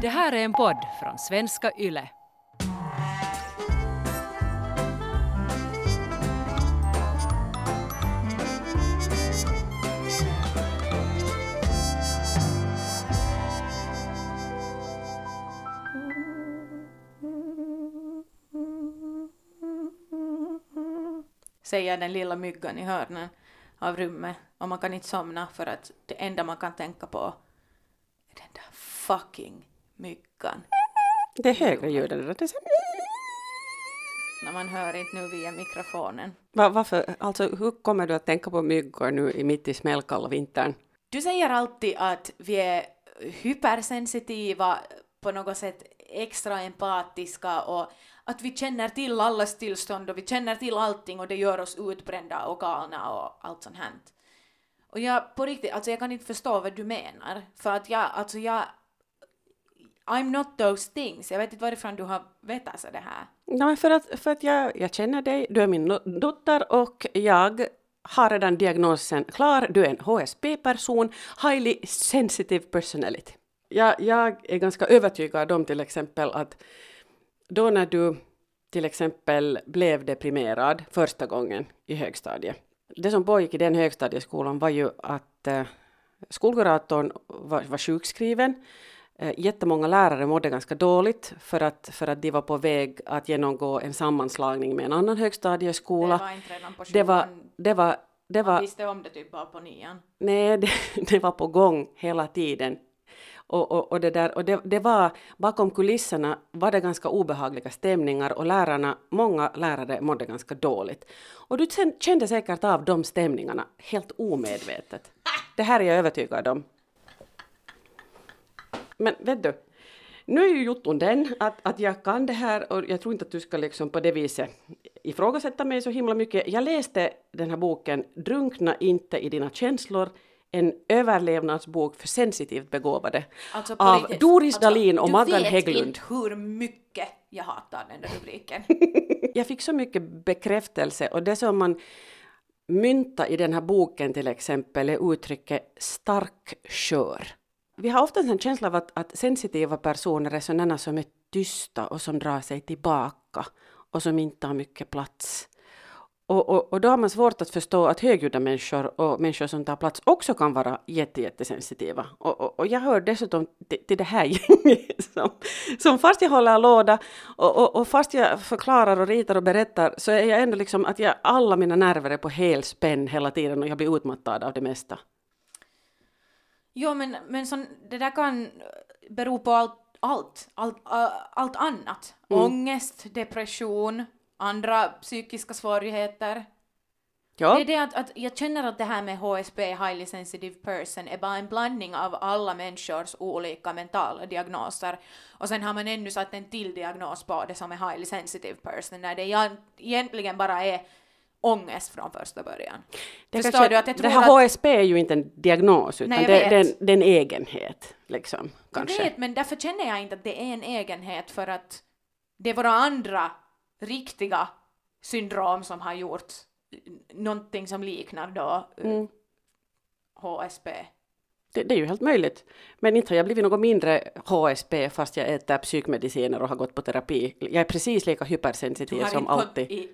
Det här är en podd från svenska YLE. säger den lilla myggan i hörnen av rummet och man kan inte somna för att det enda man kan tänka på är den där fucking myggan. Det är högre ljud än det. När man hör inte nu via mikrofonen. Va, varför, alltså hur kommer du att tänka på myggor nu i mitt i smällkalla vintern? Du säger alltid att vi är hypersensitiva, på något sätt extra empatiska och att vi känner till allas tillstånd och vi känner till allting och det gör oss utbrända och galna och allt sånt här. Och jag på riktigt, alltså jag kan inte förstå vad du menar. För att jag, alltså jag, I'm not those things. Jag vet inte varifrån du har vetat sig det här. Nej, för att, för att jag, jag känner dig, du är min dotter och jag har redan diagnosen klar. Du är en HSP-person, highly sensitive personality. Jag, jag är ganska övertygad om till exempel att då när du till exempel blev deprimerad första gången i högstadiet. Det som pågick i den högstadieskolan var ju att eh, skolkuratorn var, var sjukskriven. Eh, jättemånga lärare mådde ganska dåligt för att, för att de var på väg att genomgå en sammanslagning med en annan högstadieskola. Det var inte redan på Det var, sjuan. det var, det Man var, visste om det typ bara på nian. nej, det, det var på gång hela tiden. Och, och, och, det, där, och det, det var, bakom kulisserna var det ganska obehagliga stämningar och lärarna, många lärare mådde ganska dåligt. Och du kän- kände säkert av de stämningarna helt omedvetet. Det här är jag övertygad om. Men vet du, nu är ju jotton den att, att jag kan det här och jag tror inte att du ska liksom på det viset ifrågasätta mig så himla mycket. Jag läste den här boken Drunkna inte i dina känslor, en överlevnadsbok för sensitivt begåvade Alltså av riktigt. Doris Alltså, Dahlin och Maggan Du vet Hägglund. inte hur mycket jag hatar den där rubriken. Jag fick så mycket bekräftelse och det som man mynta i den här boken till exempel är uttrycket stark skör. Vi har ofta en känsla av att, att sensitiva personer är sådana som är tysta och som drar sig tillbaka och som inte har mycket plats. Och, och, och då har man svårt att förstå att högljudda människor och människor som tar plats också kan vara jätte, jättesensitiva. Och, och, och jag hör dessutom till, till det här gänget som, som fast jag håller låda och, och, och fast jag förklarar och ritar och berättar så är jag ändå liksom att jag, alla mina nerver är på helspänn hela tiden och jag blir utmattad av det mesta. Jo, men, men sån, det där kan bero på allt, allt, allt, äh, allt annat. Mm. Ångest, depression, andra psykiska svårigheter. Ja, Det är det att, att jag känner att det här med HSP, highly sensitive person, är bara en blandning av alla människors olika mentala diagnoser. Och sen har man ännu satt en till diagnos på det som är highly sensitive person, när det egent- egentligen bara är ångest från första början. det, Förstår kanske, du att jag det tror här att... HSP är ju inte en diagnos utan Nej, det, det, är en, det är en egenhet. Liksom, kanske. Jag vet, men därför känner jag inte att det är en egenhet för att det är våra andra riktiga syndrom som har gjort någonting som liknar då eh, Mm. HSP. Det, det är ju helt möjligt. Men inte har jag blivit något mindre HSP fast jag äter psykmediciner och har gått på terapi. Jag är precis lika hypersensitiv som alltid. i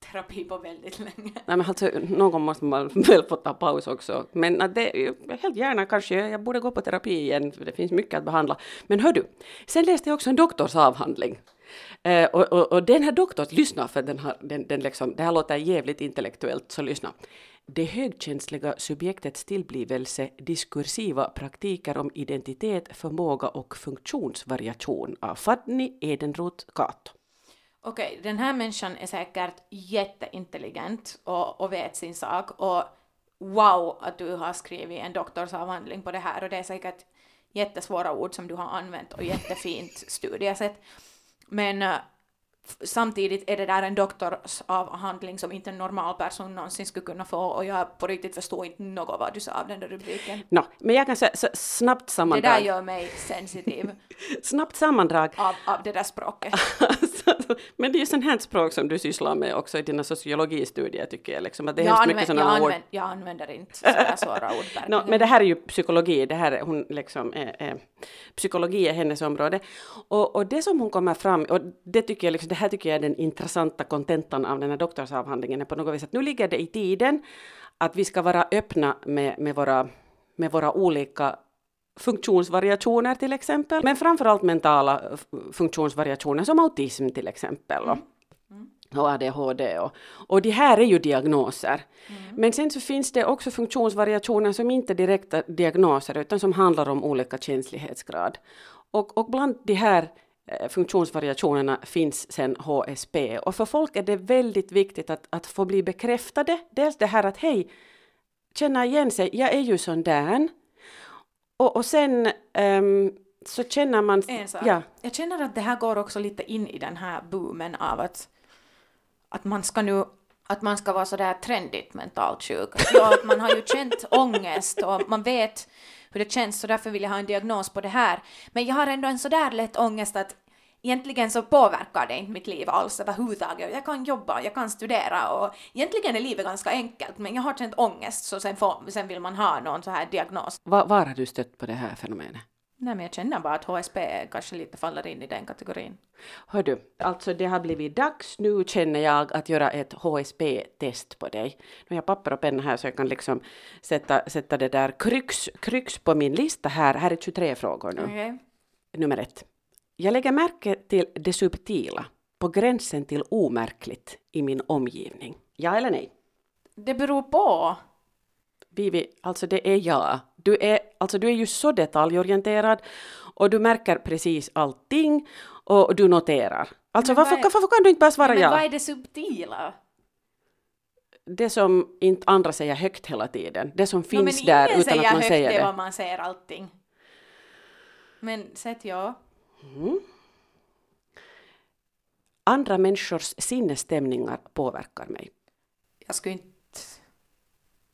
terapi på väldigt länge. Nej men alltså, någon gång måste man väl få ta paus också. Men att det, helt gärna kanske, jag borde gå på terapi igen, för det finns mycket att behandla. Men hör du, sen läste jag också en doktorsavhandling. Eh, och, och, och den här doktorn, lyssna för den har, den, den liksom, det här låter jävligt intellektuellt, så lyssna. Det högkänsliga subjektets tillblivelse, diskursiva praktiker om identitet, förmåga och funktionsvariation av Fadni Edenroth-Kato. Okej, den här människan är säkert jätteintelligent och, och vet sin sak och wow att du har skrivit en doktorsavhandling på det här och det är säkert jättesvåra ord som du har använt och jättefint studiesätt. Men eh, samtidigt är det där en doktorsavhandling som inte en normal person någonsin skulle kunna få och jag på riktigt förstår inte något vad du sa av den där rubriken. Nå, men jag kan säga snabbt Det sammandrag. där gör mig sensitiv Snabbt sammandrag. av, av det där språket. Men det är ju sånt här språk som du sysslar med också i dina sociologistudier tycker jag. Liksom, att det är Jag, hemskt använder, mycket jag, sådana ord. använder, jag använder inte sådär svåra ord. No, men det här är ju psykologi, det här är, hon liksom, är, är, psykologi är hennes område. Och, och det som hon kommer fram, och det, tycker jag liksom, det här tycker jag är den intressanta kontentan av den här doktorsavhandlingen, är på något vis att nu ligger det i tiden att vi ska vara öppna med, med, våra, med våra olika funktionsvariationer till exempel, men framförallt mentala funktionsvariationer som autism till exempel. Och, och ADHD och, och de här är ju diagnoser. Men sen så finns det också funktionsvariationer som inte är direkta diagnoser utan som handlar om olika känslighetsgrad. Och, och bland de här funktionsvariationerna finns sen HSP och för folk är det väldigt viktigt att, att få bli bekräftade. Dels det här att hej, känna igen sig, jag är ju sån där. Och, och sen ehm, så känner man... En sak. Ja, Jag känner att det här går också lite in i den här boomen av att, att man ska nu att man ska vara sådär trendigt mentalt sjuk. Ja, att man har ju känt ångest och man vet hur det känns så därför vill jag ha en diagnos på det här. Men jag har ändå en sådär lätt ångest att egentligen så påverkar det inte mitt liv alls överhuvudtaget. Jag kan jobba, jag kan studera och egentligen är livet ganska enkelt men jag har känt ångest så sen, får, sen vill man ha någon så här diagnos. var, var har du stött på det här fenomenet? Nej men jag känner bara att HSP kanske lite faller in i den kategorin. Hör du, alltså det har blivit dags nu känner jag att göra ett HSP-test på dig. Nu har jag papper och penna här så jag kan liksom sätta, sätta det där kryx, kryx på min lista här. Här är 23 frågor nu. Okej. Nummer ett. Jag lägger märke till det subtila, på gränsen till omärkligt i min omgivning. Ja eller nej? Det beror på. Vivi, alltså det är jag. Du är, alltså du är ju så detaljorienterad och du märker precis allting och du noterar. Alltså Men varför, vad är- varför kan du inte bara svara men ja? vad är det subtila? Det som inte andra säger högt hela tiden. Det som finns men där ingen utan att man högt säger det. det. vad man säger allting. Men sätt ja. Andra människors sinnesstämningar påverkar mig. Jag skulle inte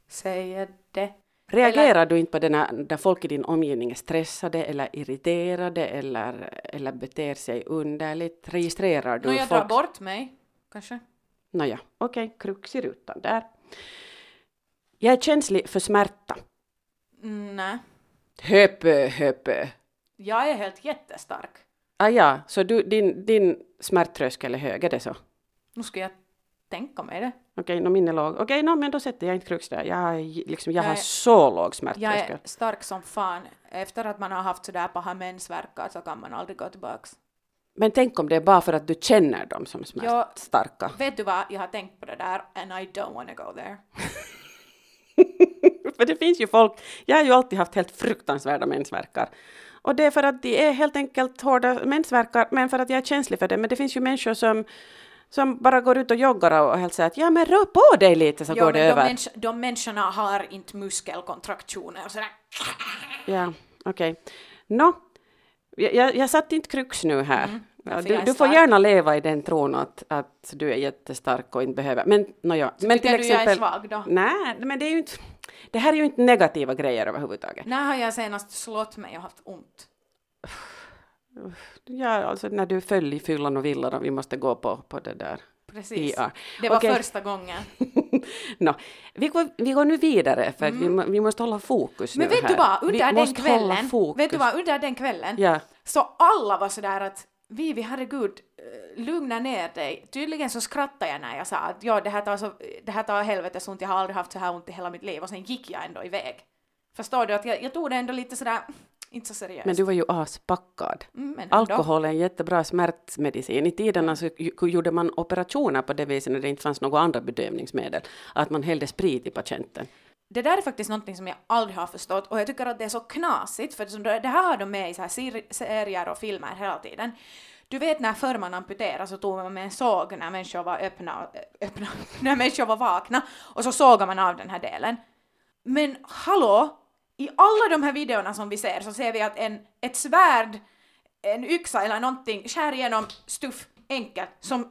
säga det. Reagerar du inte på det när, när folk i din omgivning är stressade eller irriterade eller, eller beter sig underligt? Registrerar du Nå, jag drar folk? bort mig, kanske. Nåja, okej, krux i rutan där. Jag är känslig för smärta. Mm, nej. Höpö, höpö. Jag är helt jättestark. Ah, ja, så du, din, din smärttröskel är hög, är det så? Nu ska jag tänka mig det. Okej, no, min är låg. Okej, no, men då sätter jag inte krux där. Jag, liksom, jag Jag har är- så låg Jag smärttröskel. är stark som fan. Efter att man har haft sådär paha mensvärkar så kan man aldrig gå tillbaks. Men tänk om det är bara för att du känner dem som smärtstarka. Vet du vad, jag har tänkt på det där and I don't wanna go there. för det finns ju folk, jag har ju alltid haft helt fruktansvärda mensvärkar. Och det är för att de är helt enkelt hårda mensvärkar, men för att jag är känslig för det. Men det finns ju människor som, som bara går ut och joggar och säger att ja men rör på dig lite så Jo, går det de, över. mäns- de människorna har inte muskelkontraktioner och sådär. Ja, okej. Nå, jag, jag, jag satte inte krux nu här. Mm, Ja, du, du får gärna leva i den tron att, att du är jättestark och inte behöver. Men nåja. Men Tycker du jag är svag då? Nej, men det är ju inte... Det här är ju inte negativa grejer överhuvudtaget. När har jag senast slått mig och haft ont? Ja, alltså när du föll i fyllan och villan och vi måste gå på, på det där. Precis. Ja. Det var Okej. första gången. Nå, vi, går, vi går nu vidare för att vi, vi måste hålla fokus Mm. Men nu vet här. du vad, vi under den måste hålla kvällen, fokus. vet du vad, under den kvällen Ja, så alla var sådär att Vivi, herregud, eh, lugna ner dig. Tydligen så skrattade jag när jag sa att ja, det här tar, så, det här tar helvetes ont, jag har aldrig haft så här ont i hela mitt liv och sen gick jag ändå iväg. Förstår du att jag, jag tog det ändå lite sådär, inte så seriöst. men du var ju aspackad. Mm. Alkohol är en jättebra smärtmedicin. I tiderna så ju- gjorde man operationer på det viset när det inte fanns några andra bedövningsmedel. Att man hällde sprit i patienten. Det där är faktiskt någonting som jag aldrig har förstått och jag tycker att det är så knasigt för det här har de med i så här seri- serier och filmer hela tiden. Du vet när förr man amputerade så tog man med en såg när människor var öppna, öppna när människor var vakna och så sågar man av den här delen. Men hallå, i alla de här videorna som vi ser så ser vi att en, ett svärd, en yxa eller någonting skär igenom stuff enkel som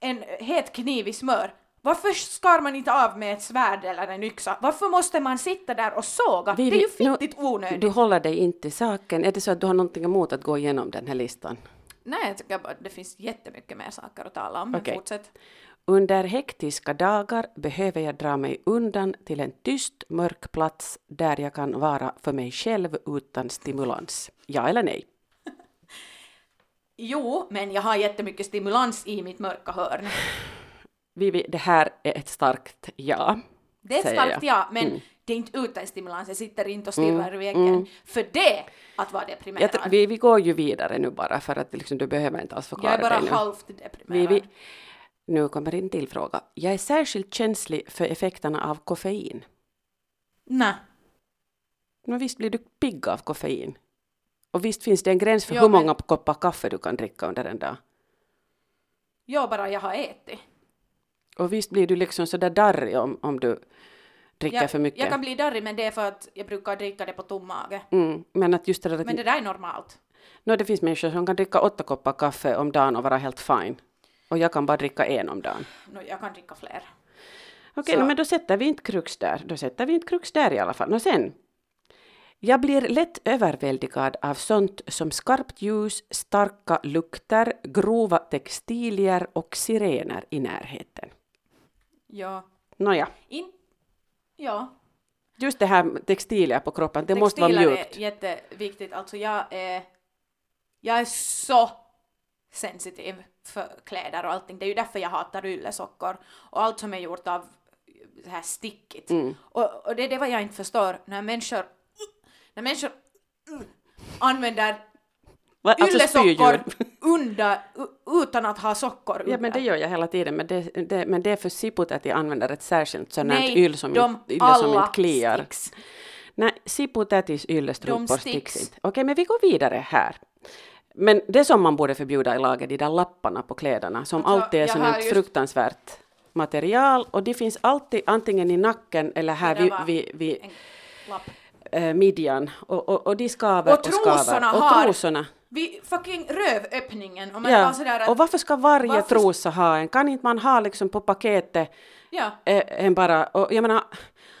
en het kniv i smör. Varför skar man inte av med ett svärd eller en yxa? Varför måste man sitta där och såga? Vivi, det är ju fittigt onödigt. Du håller dig inte till saken. Är det så att du har någonting emot att gå igenom den här listan? Nej, jag tycker bara att det finns jättemycket mer saker att tala om. Okej. fortsätt. Under hektiska dagar behöver jag dra mig undan till en tyst, mörk plats där jag kan vara för mig själv utan stimulans. Ja eller nej? Jo, men jag har jättemycket stimulans i mitt mörka hörn. Vivi, det här är ett starkt ja. Det är ett starkt jag. ja, men det är inte utan stimulans. Jag sitter inte och stirrar i väggen. För det, att vara deprimerad. Jag, tr- vi, vi går ju vidare nu bara för att liksom, du behöver inte alls förklara jag är bara dig nu. halvt deprimerad. Vivi, nu kommer en till fråga. Jag är särskilt känslig för effekterna av koffein. Nej. Men visst blir du pigg av koffein? Och visst finns det en gräns för Ja, hur men- många koppar kaffe du kan dricka under en dag? Jag bara, jag har ätit. Och visst blir du liksom sådär darrig om, om du dricker Jag, för mycket? jag kan bli darrig, men det är för att jag brukar dricka det på tom mage. mm, men att just det där. Men det där är normalt. Nå, det finns människor som kan dricka åtta koppar kaffe om dagen och vara helt fine. Och jag kan bara dricka en om dagen. Nå, jag kan dricka fler. Okej, Så- nå, men då sätter vi inte krux där. Då sätter vi inte krux där i alla fall. Och sen. Jag blir lätt överväldigad av sånt som skarpt ljus, starka lukter, grova textilier och sirener i närheten. Ja. Nåja, In... Ja. just det här textilier på kroppen, det måste vara mjukt. är jätteviktigt. Alltså jag är... Jag är så sensitiv för kläder och allting. Det är ju därför jag hatar yllesockor och allt som är gjort av så här stickigt. Mm. Och, och det är det vad jag inte förstår när människor, när människor använder Va, Alltså yllesockor spyljud. under, utan att ha sockor under. Ja, men det gör jag hela tiden, men det, det, men det är för sippot att jag använder ett särskilt sådant Nej, yll som, de inte, ylle som inte kliar. sticks. Nej, sippotätis yllestrumpor sticks sticks. inte. Okej, men vi går vidare här. Men det som man borde förbjuda i laget, de där lapparna på kläderna, som Alltså, alltid är har här just- fruktansvärt material och de finns alltid antingen i nacken eller här vid, vid, vid lapp. eh, midjan och, och, och de skaver Och och, skaver. trosorna och har- trosorna. Vid fucking rövöppningen. Och man Ja. sådär att, Och varför ska varje varför- trosa ha en? Kan inte man ha liksom på paketet ja. eh, en bara, och jag menar,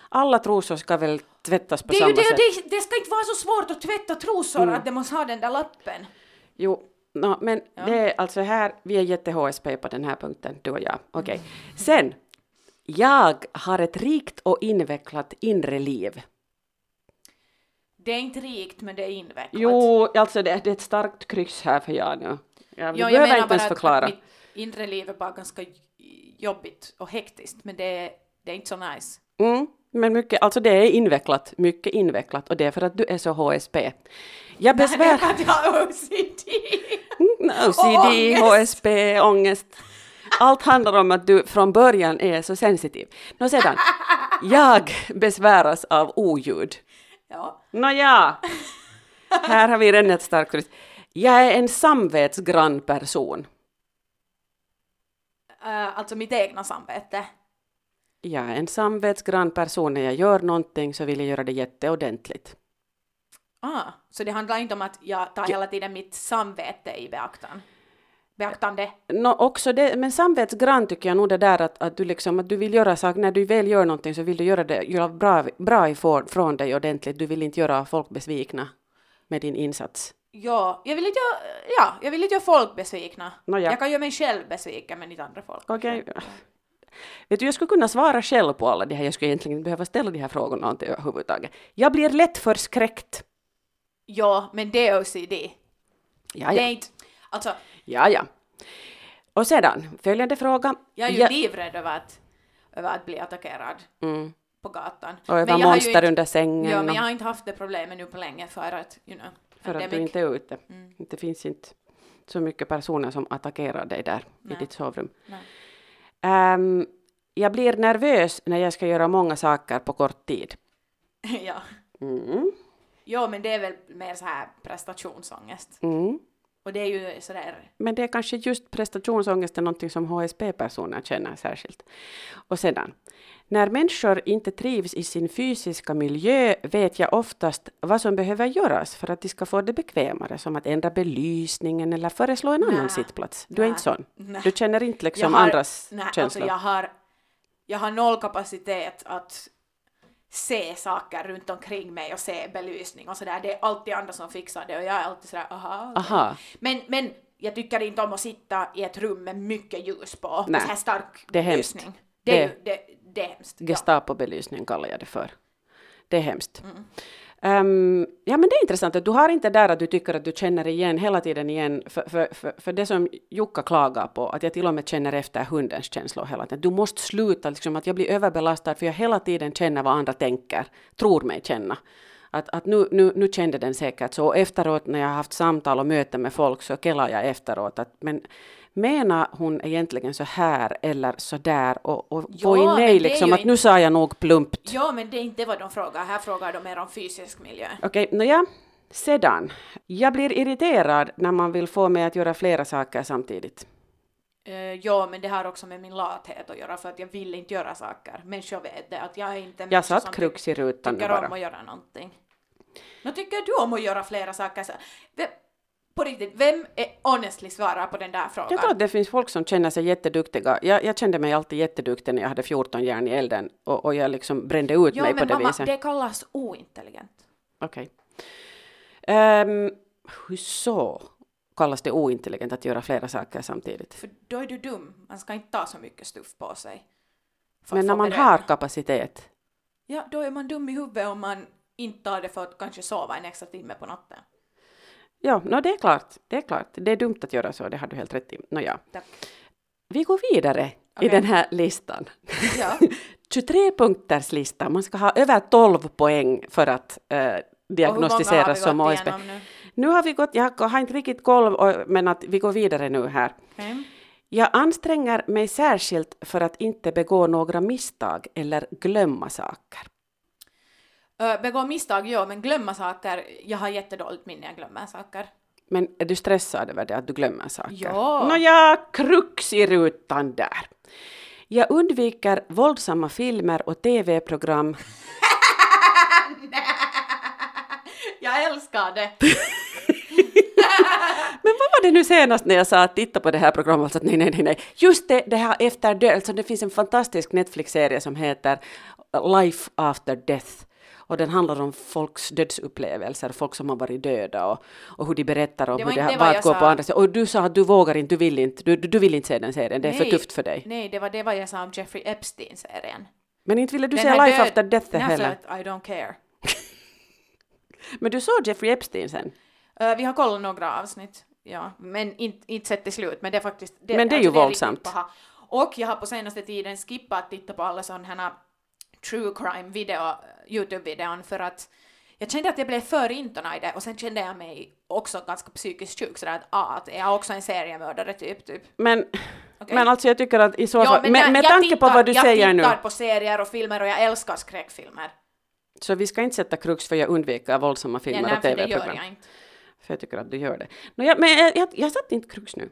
alla trosor ska väl tvättas på samma ju det, sätt? det, det ska inte vara så svårt att tvätta trosor Mm. att det måste ha den där lappen. Jo, nå, men Ja. det är alltså här, vi är jätte-HSP på den här punkten, du och jag. Okej. Sen, jag har ett rikt och invecklat inre liv. Det är inte rikt men det är invecklat. Jo, alltså det, det är ett starkt kryss här för jag nu. Jag, Jo, behöver jag menar inte ens att, förklara. att mitt inre liv är bara ganska jobbigt och hektiskt men det är, det är inte så nice. Mm, men mycket, alltså det är invecklat, mycket invecklat och det är för att du är så HSP. Jag Det är besvär... för att jag har OCD. Mm, OCD. HSP, ångest. Allt handlar om att du från början är så sensitiv. Nå sedan, jag besväras av oljud. Ja. Nåja, här har vi redan ett starkt kryss. Jag är en samvetsgrann person. Uh, alltså mitt egna samvete. Jag är en samvetsgrann person. När jag gör någonting så vill jag göra det jätteordentligt. Ah, så det handlar inte om att jag tar hela tiden mitt samvete i beaktan. beaktande. Nå, också det, men samvetsgrann tycker jag nog det där att, att, du liksom, att du vill göra saker, när du väl gör någonting så vill du göra det göra bra, bra ifrån från dig ordentligt. Du vill inte göra folk besvikna med din insats. Ja, jag vill inte göra, ja, jag vill inte göra folk besvikna. Nåja. Jag kan göra mig själv besviken men inte andra folk. Okej. Vet du, jag skulle kunna svara själv på alla de här, jag skulle egentligen inte behöva ställa de här frågorna överhuvudtaget. Jag blir lätt förskräckt. Ja, men det är OCD. Ja, Det är ja. inte, alltså, ja, ja. Och sedan, följande fråga. jag är ju livrädd över att, över att bli attackerad Mm. på gatan. Och över monster inte, under sängen. Ja, men jag har inte haft det problemet nu på länge för att, you know, För att du inte är ute. Mm. Det finns inte så mycket personer som attackerar dig där Nej. i ditt sovrum. Nej. Ehm, jag blir nervös när jag ska göra många saker på kort tid. ja. Mm. Jo, men det är väl mer så här prestationsångest. Mm. Och det är ju sådär, Men det är kanske just prestationsångest är någonting som HSP-personer känner särskilt. Och sedan, När människor inte trivs i sin fysiska miljö vet jag oftast vad som behöver göras för att de ska få det bekvämare, som att ändra belysningen eller föreslå en annan Nä. sittplats. Du är Nä. inte sån? Nä. Du känner inte liksom Jag har- andras nej, känslor? Alltså jag, har, jag har noll kapacitet att se saker runt omkring mig och se belysning och sådär. Det är alltid andra som fixar det och jag är alltid sådär aha. okej." Aha. Men, men jag tycker inte om att sitta i ett rum med mycket ljus på. Nej, så här stark det är hemskt. belysning. Det är, Det- ju- det, det är hemskt. Gestapobelysning kallar jag det för. Det är hemskt. Mm. Ehm, ja men det är intressant att du har inte där att du tycker att du känner igen hela tiden igen för, för, för, för det som Jukka klagar på, att jag till och med känner efter hundens känslor hela tiden. Du måste sluta, liksom, att jag blir överbelastad för jag hela tiden känner vad andra tänker, tror mig känna. Att, att nu, nu, nu kände den säkert så. Och efteråt när jag har haft samtal och möten med folk så kellar jag efteråt att men menar hon egentligen så här eller så där och, och Ja, få in men nej liksom att nu sa jag nog plumpt. Ja, men det är inte vad de frågar. Här frågar de mer om fysisk miljö. Okej, nåja. Sedan. Jag blir irriterad när man vill få mig att göra flera saker samtidigt. Uh, ja, men det har också med min lathet att göra för att jag vill inte göra saker. Människor vet det, att jag är inte en Jag satt krux i rutan nu tycker om bara. att göra någonting. Nå tycker du om att göra flera saker? På riktigt, vem är honestly svarar på den där frågan? Jag tror att det finns folk som känner sig jätteduktiga. Jag, jag kände mig alltid jätteduktig när jag hade 14 järn i elden och, och jag liksom brände ut ja, mig på men det mamma, viset. det kallas ointelligent. Okej. Ehm, hur så kallas det ointelligent att göra flera saker samtidigt? För då är du dum. Man ska inte ta så mycket stuff på sig. Men när man har kapacitet. Ja, då är man dum i huvudet om man inte tar det för att kanske sova en extra timme på natten. Ja, no, det är klart. Det är klart. Det är dumt att göra så, det har du helt rätt i. Nåja. Tack. Vi går vidare i Okej. den här listan. Ja. 23 punkters lista. Man ska ha över 12 poäng för att eh, vi som igenom nu? Nu har vi gått, jag har inte riktigt koll, men att vi går vidare nu här. Okej. Jag anstränger mig särskilt för att inte begå några misstag eller glömma saker. Begå misstag, ja, men glömma saker. Jag har jättedåligt minne, jag glömmer saker. Men är du stressad över det, att du glömmer saker? Ja. Nåja, krux i rutan där. Jag undviker våldsamma filmer och tv-program. jag älskar det. Men vad var det nu senast när jag sa att titta på det här programmet? Alltså, att nej, nej, nej, nej. Just det, det här efter död. Alltså, det finns en fantastisk Netflix-serie som heter Life After Death. Och den handlar om folks dödsupplevelser, folk som har varit döda och, och hur de berättar om Det hur var det varit jag att gå på andra sidan. Och du sa att du vågar inte, du vill inte, du, du vill inte se den serien, det är för Nej. tufft för dig. Nej, det var det vad jag sa om Jeffrey Epstein-serien. Men inte ville du Den se Life död- After Death Nej, för heller. att I don't care. Men du såg Jeffrey Epstein sen? Ö, vi har kollat några avsnitt, ja, men inte, inte sett till slut, men det är faktiskt... Det, Men det är ju riktigt våldsamt. Och jag har på senaste tiden skippat att titta på alla sådana här true crime video, Youtube-videon för att jag kände att jag blev för intonad i det och sen kände jag mig också ganska psykiskt sjuk sådär att, ah, att jag är också en seriemördare typ, typ. Men, Okej. men alltså jag tycker att i så Ja, fall, men med, jag- med jag tanke på tittar- vad du säger nu, Jag tittar på serier och filmer och jag älskar skräckfilmer. så vi ska inte sätta krux för jag undviker våldsamma Ja, filmer nej, och för det gör tv-program. jag inte. För jag tycker att du gör det. Nå, jag, men jag, jag, jag satt inte krux nu.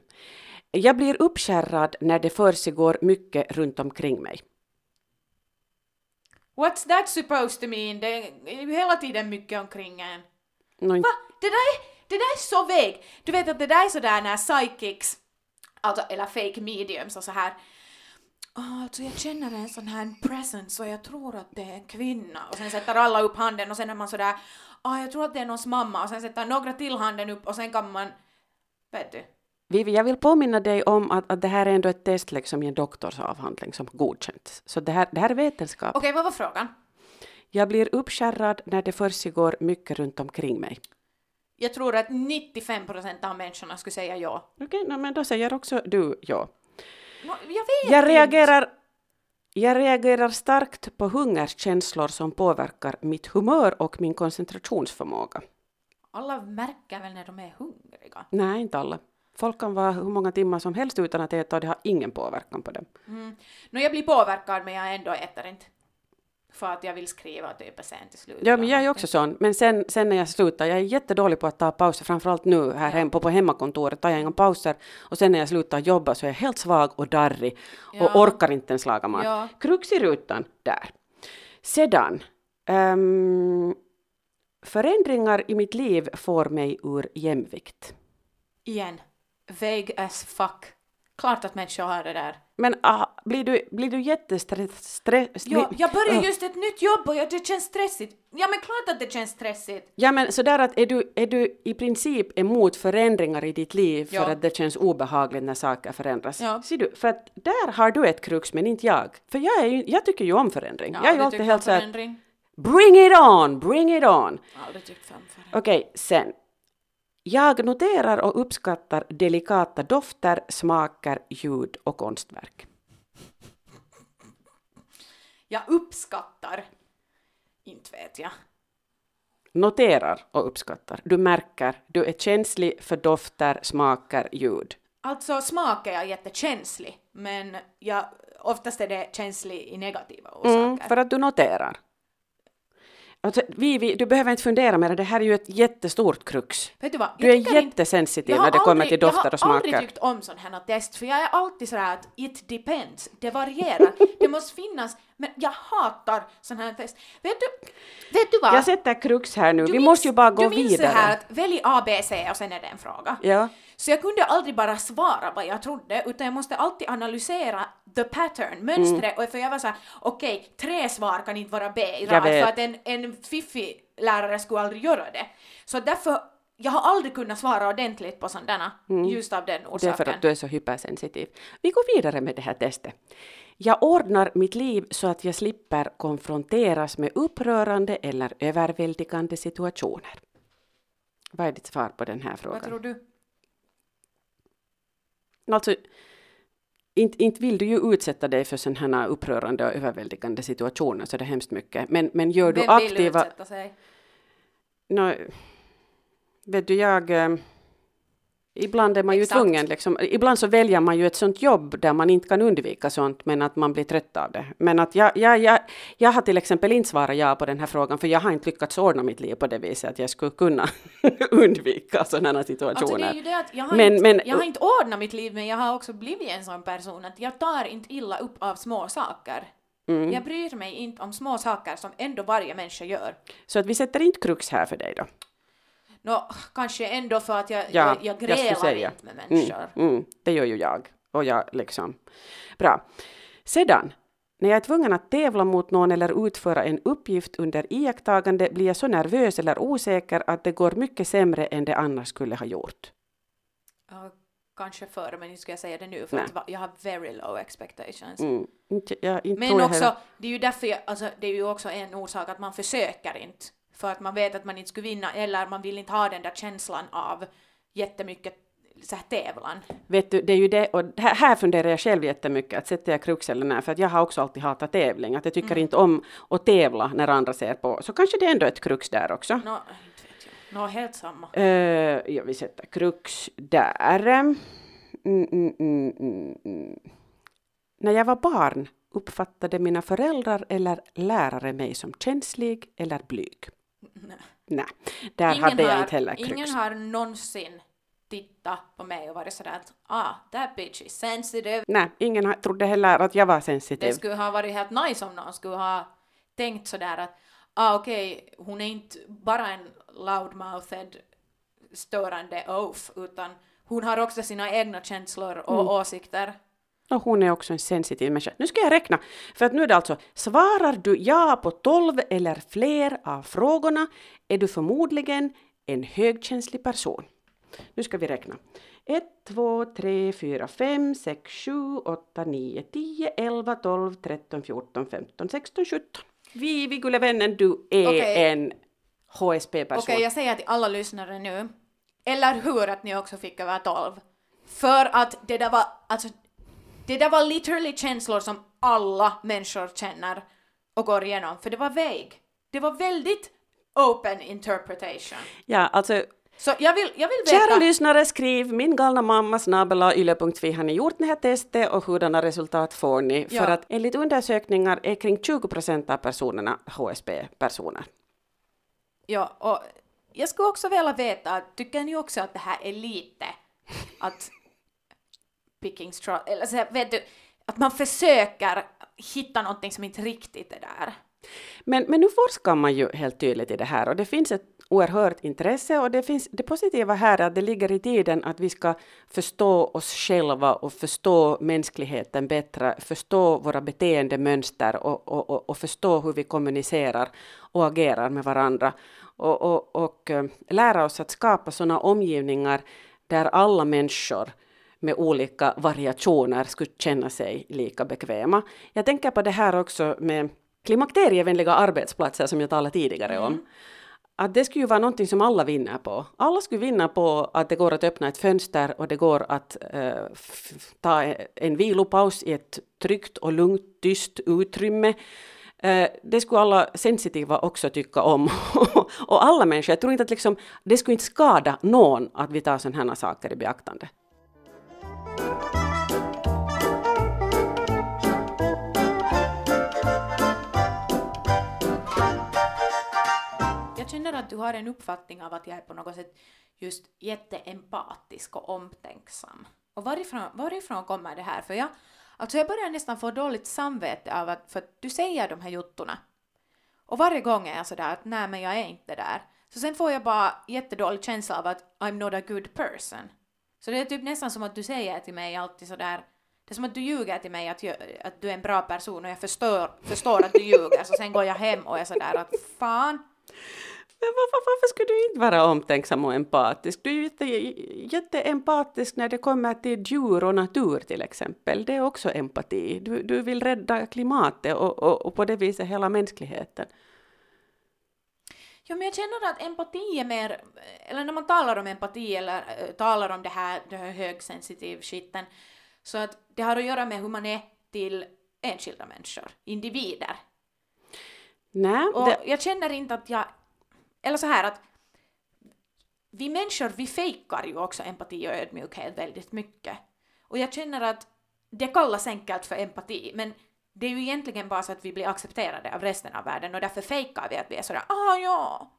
Jag blir uppskärrad när det försiggår mycket runt omkring mig. What's that supposed to mean? Det är ju hela tiden mycket omkring en. Va? Det där, är, det där är så väg. Du vet att det där är sådär när psychics, alltså, eller fake mediums och så här. "Ah, alltså jag känner en sån här presence och jag tror att det är en kvinna. Och sen sätter alla upp handen och sen är man sådär, ah, jag tror att det är någons mamma. Och sen sätter några till handen upp och sen kan man, vet du. Vivi, jag vill påminna dig om att, att det här är ändå ett test liksom i en doktorsavhandling som godkänts. Så det här, det här är vetenskap. Okej, vad var frågan? Jag blir uppskärrad när det försiggår mycket runt omkring mig. Jag tror att 95% av människorna skulle säga ja. Okej, nå, men då säger också du ja. Nå, Jag vet Jag inte. reagerar, jag reagerar starkt på hungerskänslor som påverkar mitt humör och min koncentrationsförmåga. Alla märker väl när de är hungriga. Nej, inte alla. Folk kan vara hur många timmar som helst utan att äta och det har ingen påverkan på dem. Mm. Nå, jag blir påverkad men jag ändå äter inte. för att jag vill skriva typ sen till slut. Ja, men jag är också sån. Men sen, sen när jag slutar, jag är jättedålig på att ta pauser, framförallt nu här Ja. hem på, på hemmakontoret tar jag inga pauser. Och sen när jag slutar jobba så är jag helt svag och darrig och Ja. orkar inte ens laga mat. Ja. Krux i rutan, där. Sedan, ehm, förändringar i mitt liv får mig ur jämvikt. Igen, vague as fuck. Klart att människor har det där. Men ah, blir du, blir du jättestressad? Ja, jag börjar just ett nytt jobb och det känns stressigt. Ja men klart att det känns stressigt. Ja men sådär att är du, är du i princip emot förändringar i ditt liv för Ja. att det känns obehagligt när saker förändras? Ja. Ser du, för att där har du ett krux men inte jag. För jag, är ju, jag tycker ju om förändring. Ja, jag är ju alltid helt såhär, bring it on, bring it on. Aldrig tyckt. Okej, sen. Jag noterar och uppskattar delikata dofter, smaker, ljud och konstverk. Jag uppskattar. Inte vet jag. Noterar och uppskattar. Du märker, du är känslig för dofter, smaker, ljud. Alltså smak är jag jättekänslig, men jag, oftast är det känslig i negativa orsaker. Mm, för att du noterar. Alltså, Vivi, du behöver inte fundera mer, det här är ju ett jättestort krux. Vet du vad? Du är inte- jättesensitiv har när det kommer aldrig- till dofter och Jag har aldrig smaker. tyckt om sån här test, för jag är alltid sådär att it depends, det varierar, det måste finnas, men jag hatar sån här test. Vet du, vet du vad? Jag sätter krux här nu, Du vi minns- måste ju bara gå du minns vidare. så här att välj A, B, C och sen är det en fråga. Ja. Så jag kunde aldrig bara svara vad jag trodde, utan jag måste alltid analysera the pattern, mönstret, och för jag var såhär, okej, tre svar kan inte vara B i rad, för att en, en fiffig lärare skulle aldrig göra det. Så därför, jag har aldrig kunnat svara ordentligt på sådana, just av den Det är orsaken. för att du är så hypersensitiv. Vi går vidare med det här testet. Jag ordnar mitt liv så att jag slipper konfronteras med upprörande eller överväldigande situationer. Vad är ditt svar på den här Vad frågan? tror du? Alltså, inte, inte vill du ju utsätta dig för sådana här upprörande och överväldigande situationer så det är hemskt mycket. Men, men gör du Vem vill aktiva... utsätta sig? Nå, vet du, jag... Ibland är man ju Exakt. tvungen, liksom, ibland så väljer man ju ett sånt jobb där man inte kan undvika sånt, men att man blir trött av det. Men att jag, jag, jag, jag har till exempel inte svarat ja på den här frågan, för jag har inte lyckats ordna mitt liv på det viset att jag skulle kunna undvika sådana situationer. Alltså det det jag har, Men- inte, men- jag har inte ordnat mitt liv men jag har också blivit en sån person att jag tar inte illa upp av små saker. Mm. Jag bryr mig inte om små saker som ändå varje människa gör. Så att vi sätter inte krux här för dig då. Nå, kanske ändå för att jag, Ja, jag, jag jag grälar säga. inte med människor. Mm, mm, det gör ju jag. Och jag liksom. Bra. Sedan, när jag är tvungen att tävla mot någon eller utföra en uppgift under iakttagande blir jag så nervös eller osäker att det går mycket sämre än det annars skulle ha gjort. Ja, kanske förr, men inte ska jag säga det nu för Nej. att jag har very low expectations. Mm, inte, jag, inte Men jag också, det är ju därför jag, alltså, det är ju också en orsak att man försöker inte. För att man vet att man inte skulle vinna eller man vill inte ha den där känslan av jättemycket så här tävlan. Vet du, det är ju det, och här, här funderar jag själv jättemycket, att sätter jag krux eller nej, för att jag har också alltid hatat tävling, att jag tycker Mm. inte om att tävla när andra ser på, så kanske det är ändå ett krux där också. Nå, inte vet jag. Nå, helt samma. Uh, ja, vi sätter krux där. Mm, mm, mm, mm. När jag var barn uppfattade mina föräldrar eller lärare mig som känslig eller blyg. Nej. Nej, där hade jag inte heller krux. ingen har någonsin tittat på mig och varit sådär att ah, that bitch is sensitive. Nej, ingen har- trodde heller att jag var sensitiv. Det skulle ha varit helt nice om någon skulle ha tänkt sådär att ah, okej, hon är inte bara en loudmouthed störande oaf utan hon har också sina egna känslor och Mm. åsikter. Och hon är också en sensitiv människa. Nu ska jag räkna. För att nu är det alltså, svarar du ja på 12 eller fler av frågorna är du förmodligen en högkänslig person. Nu ska vi räkna. 1, 2, 3, 4, 5, 6, 7, 8, 9, 10, 11, 12, 13, 14, 15, 16, 17. Vi, vi gulle vännen, du är Okej. en HSP-person. Okej, jag säger till alla lyssnare nu, eller hur att ni också fick över 12. För att det där var, alltså, det där var literally känslor som alla människor känner och går igenom, för det var vague. Det var väldigt open interpretation. Ja, alltså Så jag vill, jag vill veta... Kära lyssnare, skriv min galna mamma snabela yle.fi. Har ni gjort det här testet och hurdana resultat får ni? Ja. För att enligt undersökningar är kring 20 procent av personerna HSB-personer. Ja, och jag skulle också vilja veta, tycker ni också att det här är lite att picking straw, eller så här, vet du, att man försöker hitta någonting som inte riktigt är där. Men, men nu forskar man ju helt tydligt i det här och det finns ett oerhört intresse och det, finns, det positiva här är att det ligger i tiden att vi ska förstå oss själva och förstå mänskligheten bättre, förstå våra beteendemönster och, och, och, och förstå hur vi kommunicerar och agerar med varandra och, och, och eh, lära oss att skapa sådana omgivningar där alla människor med olika variationer skulle känna sig lika bekväma. Jag tänker på det här också med klimakterievänliga arbetsplatser som jag talade tidigare om. Att det skulle ju vara någonting som alla vinner på. Alla skulle vinna på att det går att öppna ett fönster och det går att eh, ta en vilopaus i ett tryggt och lugnt, tyst utrymme. Eh, det skulle alla sensitiva också tycka om. och alla människor. Jag tror inte att liksom, det skulle inte skada någon att vi tar sådana här saker i beaktande. Känner att du har en uppfattning av att jag är på något sätt just jätteempatisk och omtänksam. Och varifrån, varifrån kommer det här? För jag, alltså jag börjar nästan få dåligt samvete av att, för att du säger de här juttorna. Och varje gång är jag sådär att nej men jag är inte där. Så sen får jag bara jättedålig känsla av att I'm not a good person. Så det är typ nästan som att du säger till mig alltid sådär det är som att du ljuger till mig att, jag, att du är en bra person och jag förstår, förstår att du ljuger så sen går jag hem och är sådär att fan men varför, varför skulle du inte vara omtänksam och empatisk? Du är jätte, jätteempatisk när det kommer till djur och natur till exempel. Det är också empati. Du, du vill rädda klimatet och, och, och på det viset hela mänskligheten. Ja, men jag känner att empati är mer, eller när man talar om empati eller äh, talar om det här, det här högsensitiv skiten, så att det har att göra med hur man är till enskilda människor, individer. Nej, Och det, jag känner inte att jag, eller så här att vi människor, vi fejkar ju också empati och ödmjukhet väldigt mycket. Och jag känner att det kallas enkelt för empati, men det är ju egentligen bara så att vi blir accepterade av resten av världen och därför fejkar vi att vi är sådär ah ja,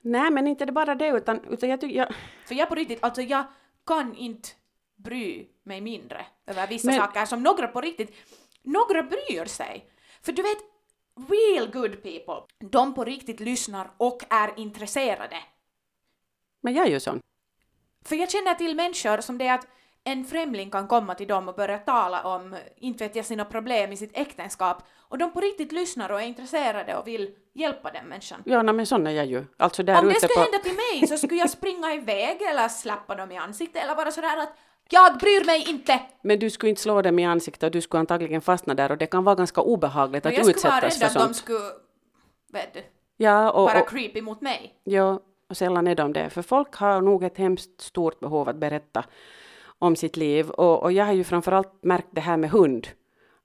nej, men inte det bara det, utan, utan jag tycker... Jag, För jag på riktigt, alltså jag kan inte bry mig mindre över vissa Men- saker som några på riktigt, några bryr sig. För du vet, real good people, de på riktigt lyssnar och är intresserade. men jag är ju sån. För jag känner till människor som det är att en främling kan komma till dem och börja tala om, inte vet jag, sina problem i sitt äktenskap och de på riktigt lyssnar och är intresserade och vill hjälpa den människan. Ja, nej, men sån är jag ju. Alltså där Om det ute skulle på... hända till mig så skulle jag springa iväg eller slappa dem i ansiktet eller vara sådär att jag bryr mig inte. Men du skulle inte slå dem i ansiktet och du skulle antagligen fastna där och det kan vara ganska obehagligt att jag skulle vara utsättas rädd för att de sånt. skulle, vet du, Ja, och, vara och, creepy mot mig. Ja, och sällan är de det. För folk har nog ett hemskt stort behov att berätta om sitt liv. Och, och jag har ju framförallt märkt det här med hund.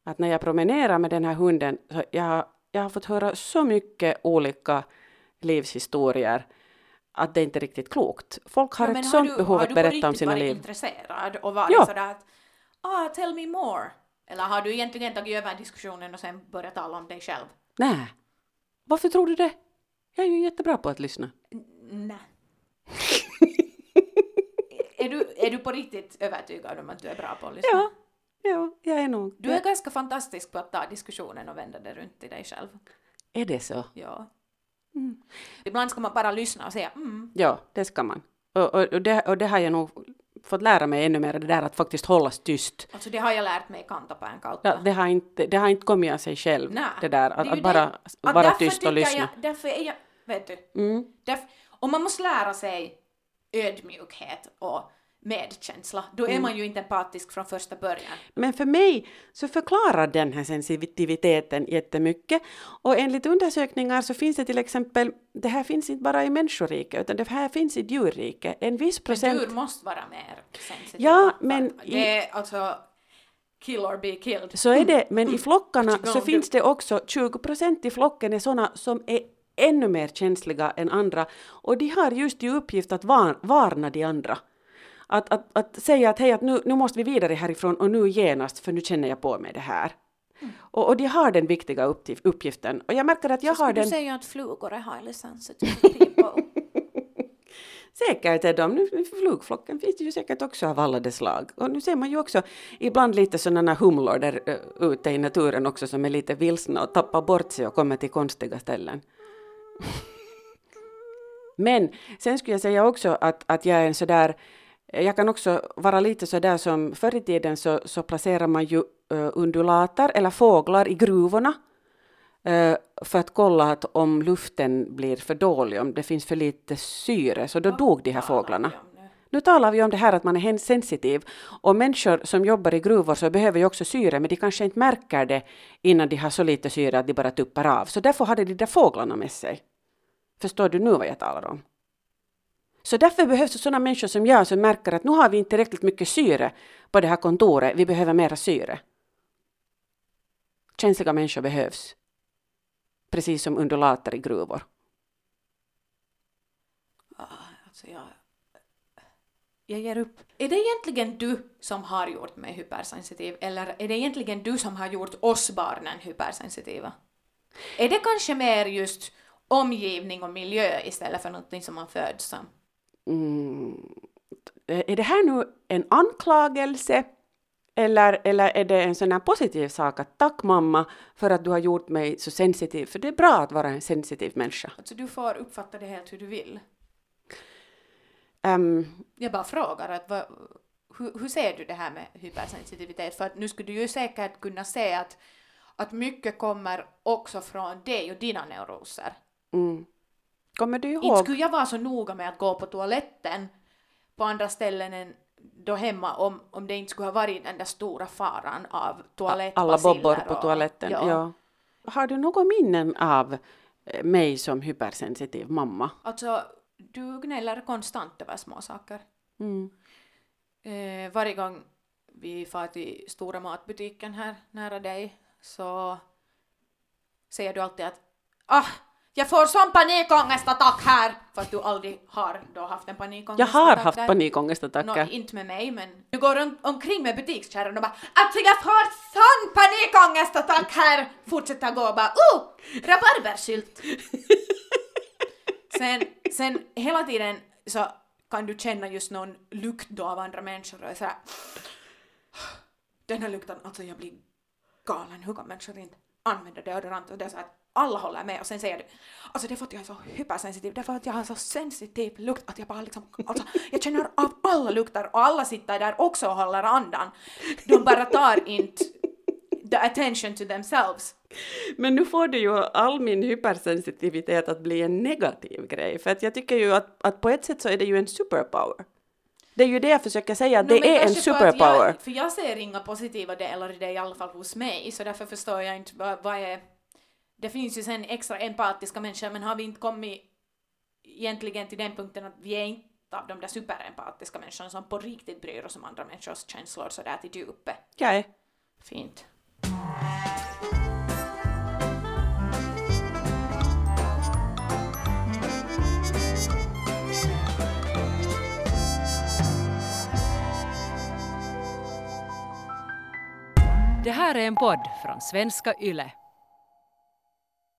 Att när jag promenerar med den här hunden, så jag, jag har fått höra så mycket olika livshistorier att det inte är riktigt klokt. Folk har Ja, ett sånt du, behov har att du berätta om sina varit liv. intresserad och varit Ja. sådär att ah, tell me more. Eller har du egentligen tagit över diskussionen och sen börjat tala om dig själv? Nej. Varför tror du det? Jag är ju jättebra på att lyssna. Nej. är, du, är du på riktigt övertygad om att du är bra på att lyssna? Ja, ja, jag är nog. Du är ganska fantastisk på att ta diskussionen och vända det runt till dig själv. Är det så? Ja. Ibland ska man bara lyssna och säga mm. Ja, det ska man. Och, och, och, det, och det har jag nog fått lära mig ännu mer, det där att faktiskt hållas tyst. Alltså det har jag lärt mig kantapään kautta. Ja, det, har inte, det har inte kommit av sig själv, Nej, det där det att, ju att bara det. Att vara tyst och lyssna. Jag, därför är jag, vet du, Mm. därför, om man måste lära sig ödmjukhet och medkänsla, då Mm. är man ju inte empatisk från första början. Men för mig så förklarar den här sensitiviteten jättemycket. Och enligt undersökningar så finns det till exempel, det här finns inte bara i människoriket, utan det här finns i djurriket. En viss Men procent... djur måste vara mer sensitiva. Ja, men Det är alltså kill or be killed. Så är det, men i flockarna What you så finns det också 20 procent i flocken är sådana som är ännu mer känsliga än andra och de har just i uppgift att var, varna de andra. Att, att, att säga att hej, att nu, nu måste vi vidare härifrån och nu genast för nu känner jag på mig det här. Mm. Och, och de har den viktiga uppgift, uppgiften. Och jag märker att jag Så har den... den... du säga att flugor är highly sensitive people? Säkert är de. Nu, flugflocken finns det ju säkert också av alla de slag. Och nu ser man ju också ibland lite sådana humlor där uh, ute i naturen också som är lite vilsna och tappar bort sig och kommer till konstiga ställen. Men sen skulle jag säga också att, att jag är en sådär jag kan också vara lite sådär som förr i tiden så, så placerar man ju uh, undulater eller fåglar i gruvorna uh, för att kolla att om luften blir för dålig, om det finns för lite syre, så då dog de här fåglarna. Nu talar vi om det här att man är sensitiv och människor som jobbar i gruvor så behöver ju också syre men de kanske inte märker det innan de har så lite syre att de bara tuppar av. Så därför hade de där fåglarna med sig. Förstår du nu vad jag talar om? Så därför behövs det sådana människor som jag som märker att nu har vi inte tillräckligt mycket syre på det här kontoret, vi behöver mera syre. Känsliga människor behövs. Precis som undulater i gruvor. Ah, alltså jag, jag ger upp. Är det egentligen du som har gjort mig hypersensitiv eller är det egentligen du som har gjort oss barnen hypersensitiva? Är det kanske mer just omgivning och miljö istället för någonting som man föds som? Mm, är det här nu en anklagelse eller, eller är det en sån här positiv sak att tack mamma för att du har gjort mig så sensitiv, för det är bra att vara en sensitiv människa. Alltså du får uppfatta det helt hur du vill. Um, jag bara frågar, att vad, hur, hur ser du det här med hypersensitivitet? För att nu skulle du ju säkert kunna se att, att mycket kommer också från dig och dina neuroser. Mm. Kommer du ihåg? Inte skulle jag vara så noga med att gå på toaletten på andra ställen än då hemma om, om det inte skulle ha varit den där stora faran av toalettbaciller. Alla bobbor på och, toaletten, ja. ja. Har du några minnen av eh, mig som hypersensitiv mamma? Alltså, du gnäller konstant över små saker. Mm. Eh, varje gång vi far till stora matbutiken här nära dig så säger du alltid att ah, jag får sån panikångestattack här! För att du aldrig har då haft en panikångestattack. Jag har haft panikångestattacker. No, inte med mig, men du går om, omkring med butikskärran och bara alltså jag får sån panikångestattack här! Fortsätter gå och bara oh! Rabarbersylt! sen, sen hela tiden så kan du känna just någon lukt då av andra människor och är sådär den här lukten, alltså jag blir galen, hur kan människor inte använda deodorant? Och det är så att alla håller med och sen säger du alltså det är för att jag är så hypersensitiv, det är för att jag har så sensitiv lukt att jag bara liksom, alltså jag känner av alla lukter och alla sitter där också och håller andan. De bara tar inte the attention to themselves. Men nu får du ju all min hypersensitivitet att bli en negativ grej, för att jag tycker ju att, att på ett sätt så är det ju en superpower. Det är ju det jag försöker säga, att no, det är en superpower. Jag, för jag ser inga positiva delar i det i alla fall hos mig, så därför förstår jag inte vad, vad är det finns ju sen extra empatiska människor, men har vi inte kommit egentligen till den punkten att vi är inte av de där superempatiska människorna som på riktigt bryr oss om andra människors känslor sådär till djupet? Är. Fint. Det här är en podd från svenska YLE.